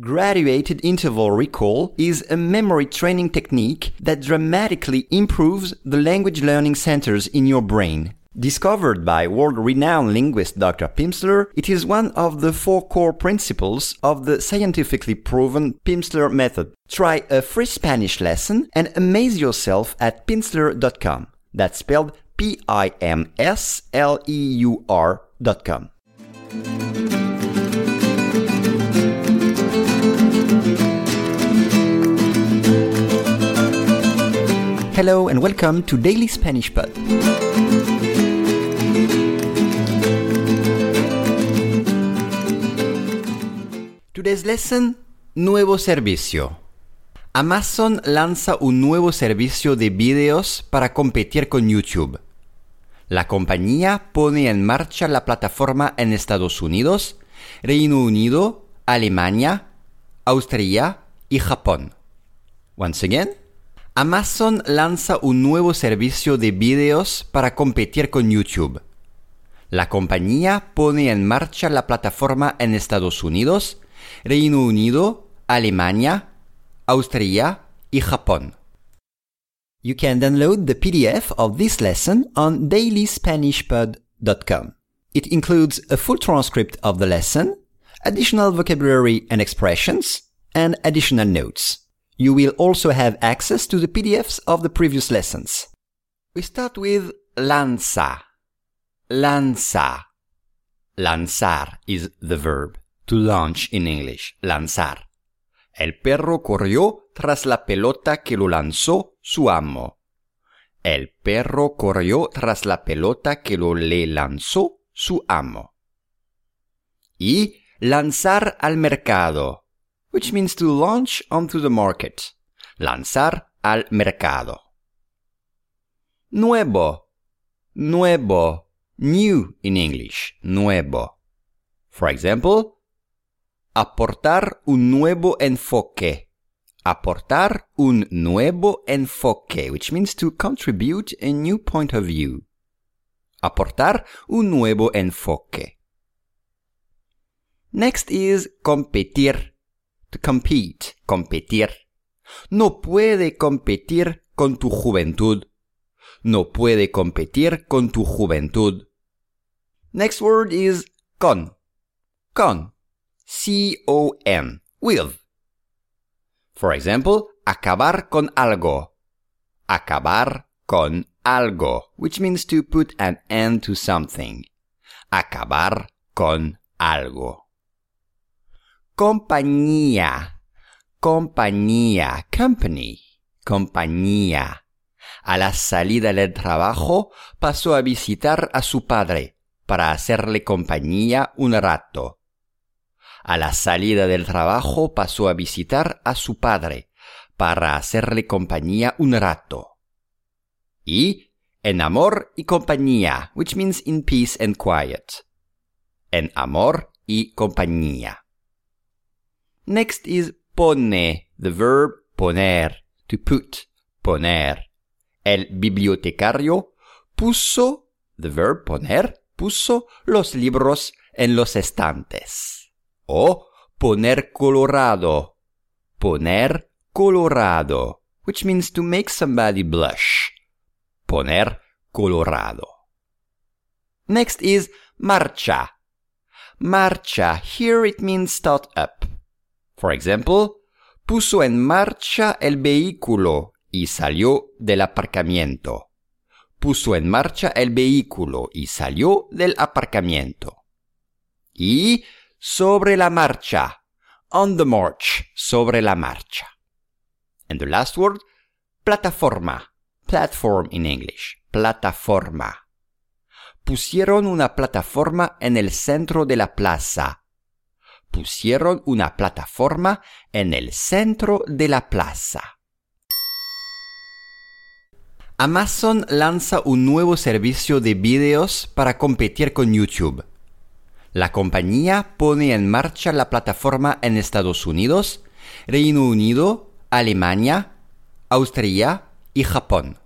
Graduated interval recall is a memory training technique that dramatically improves the language learning centers in your brain. Discovered by world-renowned linguist Dr. Pimsler, it is one of the four core principles of the scientifically proven Pimsler method. Try a free Spanish lesson and amaze yourself at pimsleur.com. That's spelled P-I-M-S-L-E-U-R Hello and welcome to Daily Spanish Pod. Today's lesson, nuevo servicio. Amazon lanza un nuevo servicio de videos para competir con YouTube. La compañía pone en marcha la plataforma en Estados Unidos, Reino Unido, Alemania, Austria y Japón. Once again, Amazon lanza un nuevo servicio de videos para competir con YouTube. La compañía pone en marcha la plataforma en Estados Unidos, Reino Unido, Alemania, Austria y Japón. You can download the PDF of this lesson on dailyspanishpod.com. It includes a full transcript of the lesson, additional vocabulary and expressions, and additional notes. You will also have access to the PDFs of the previous lessons. We start with lanza. Lanza. Lanzar is the verb to launch in English. Lanzar. El perro corrió tras la pelota que lo lanzó su amo. El perro corrió tras la pelota que lo le lanzó su amo. Y lanzar al mercado, which means to launch onto the market. Lanzar al mercado. Nuevo, nuevo, new in English, nuevo. For example, aportar un nuevo enfoque. Aportar un nuevo enfoque, which means to contribute a new point of view. Aportar un nuevo enfoque. Next is competir. Compete, competir. No puede competir con tu juventud. No puede competir con tu juventud. Next word is con. Con. C-O-N. With. For example, acabar con algo. Acabar con algo, which means to put an end to something. Acabar con algo. Compañía. Compañía. Company. Compañía. A la salida del trabajo pasó a visitar a su padre para hacerle compañía un rato. A la salida del trabajo pasó a visitar a su padre para hacerle compañía un rato. Y en amor y compañía, which means in peace and quiet. En amor y compañía. Next is pone, the verb poner, to put, poner. El bibliotecario puso, the verb poner, puso los libros en los estantes. O poner colorado, poner colorado, which means to make somebody blush. Poner colorado. Next is marcha. Marcha, here it means start up. For example, puso en marcha el vehículo y salió del aparcamiento. Puso en marcha el vehículo y salió del aparcamiento. Y sobre la marcha. On the march. Sobre la marcha. And the last word, plataforma. Platform in English. Plataforma. Pusieron una plataforma en el centro de la plaza. Pusieron una plataforma en el centro de la plaza. Amazon lanza un nuevo servicio de videos para competir con YouTube. La compañía pone en marcha la plataforma en Estados Unidos, Reino Unido, Alemania, Austria y Japón.